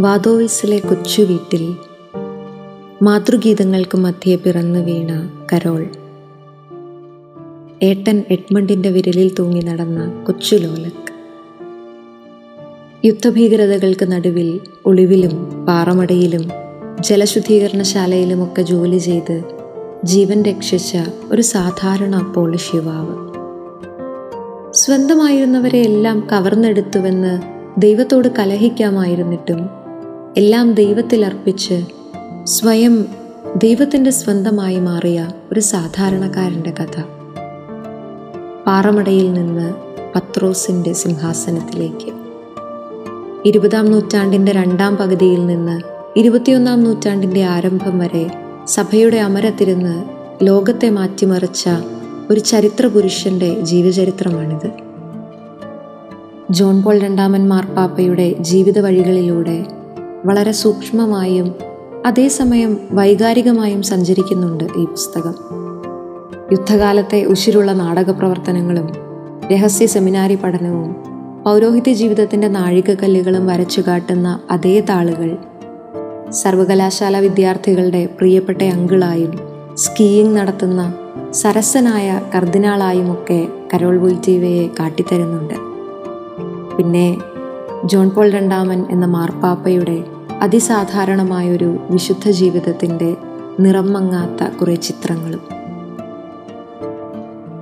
വാദോവിസിലെ കൊച്ചു വീട്ടിൽ മാതൃഗീതങ്ങൾക്ക് മധ്യേ പിറന്നു വീണ കരോൾ. ഏട്ടൻ എഡ്മണ്ടിന്റെ വിരലിൽ തൂങ്ങി നടന്ന കൊച്ചു ലോലക്. യുദ്ധഭീകരതകൾക്ക് നടുവിൽ ഒളിവിലും പാറമടയിലും ജലശുദ്ധീകരണശാലയിലുമൊക്കെ ജോലി ചെയ്ത് ജീവൻ രക്ഷിച്ച ഒരു സാധാരണ പോളിഷ് യുവാവ്. സ്വന്തമായിരുന്നവരെ എല്ലാം കവർന്നെടുത്തുവെന്ന് ദൈവത്തോട് കലഹിക്കാമായിരുന്നിട്ടും എല്ലാം ദൈവത്തിൽ അർപ്പിച്ച് സ്വയം ദൈവത്തിന്റെ സ്വന്തമായി മാറിയ ഒരു സാധാരണക്കാരന്റെ കഥ. പാറമടയിൽ നിന്ന് പത്രോസിന്റെ സിംഹാസനത്തിലേക്ക്. ഇരുപതാം നൂറ്റാണ്ടിന്റെ രണ്ടാം പകുതിയിൽ നിന്ന് ഇരുപത്തിയൊന്നാം നൂറ്റാണ്ടിന്റെ ആരംഭം വരെ സഭയുടെ അമരത്തിരുന്ന് ലോകത്തെ മാറ്റിമറിച്ച ഒരു ചരിത്ര പുരുഷന്റെ ജീവചരിത്രമാണിത്. ജോൺ പോൾ രണ്ടാമൻ മാർപ്പാപ്പയുടെ ജീവിത വഴികളിലൂടെ വളരെ സൂക്ഷ്മമായും അതേസമയം വൈകാരികമായും സഞ്ചരിക്കുന്നുണ്ട് ഈ പുസ്തകം. യുദ്ധകാലത്തെ ഉശിരുള്ള നാടക പ്രവർത്തനങ്ങളും രഹസ്യ സെമിനാരി പഠനവും പൗരോഹിത്യ ജീവിതത്തിന്റെ നാഴികക്കല്ലുകളും വരച്ചു കാട്ടുന്ന അതേ താളുകൾ സർവകലാശാല വിദ്യാർത്ഥികളുടെ പ്രിയപ്പെട്ട അങ്കിളായും സ്കീയിങ് നടത്തുന്ന സരസനായ കർദിനാളായുമൊക്കെ കരോൾ ബുൽറ്റീവയെ കാട്ടിത്തരുന്നുണ്ട്. പിന്നെ ജോൺ പോൾ രണ്ടാമൻ എന്ന മാർപ്പാപ്പയുടെ അതിസാധാരണമായൊരു വിശുദ്ധ ജീവിതത്തിന്റെ നിറം മങ്ങാത്ത കുറേ ചിത്രങ്ങളും.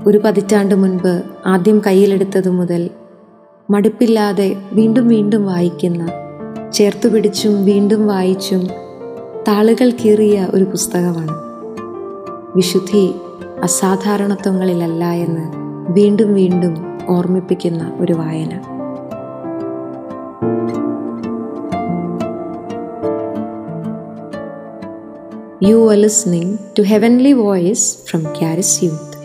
ഒരു പതിറ്റാണ്ട് മുൻപ് ആദ്യം കയ്യിലെടുത്തതു മുതൽ മടുപ്പില്ലാതെ വീണ്ടും വീണ്ടും വായിക്കുന്ന ചേർത്തു പിടിച്ചും വീണ്ടും വായിച്ചും താളുകൾ കീറിയ ഒരു പുസ്തകമാണ്. വിശുദ്ധി അസാധാരണത്വങ്ങളിലല്ല എന്ന് വീണ്ടും വീണ്ടും ഓർമ്മിപ്പിക്കുന്ന ഒരു വായന. You are listening to Heavenly Voice from Caris U.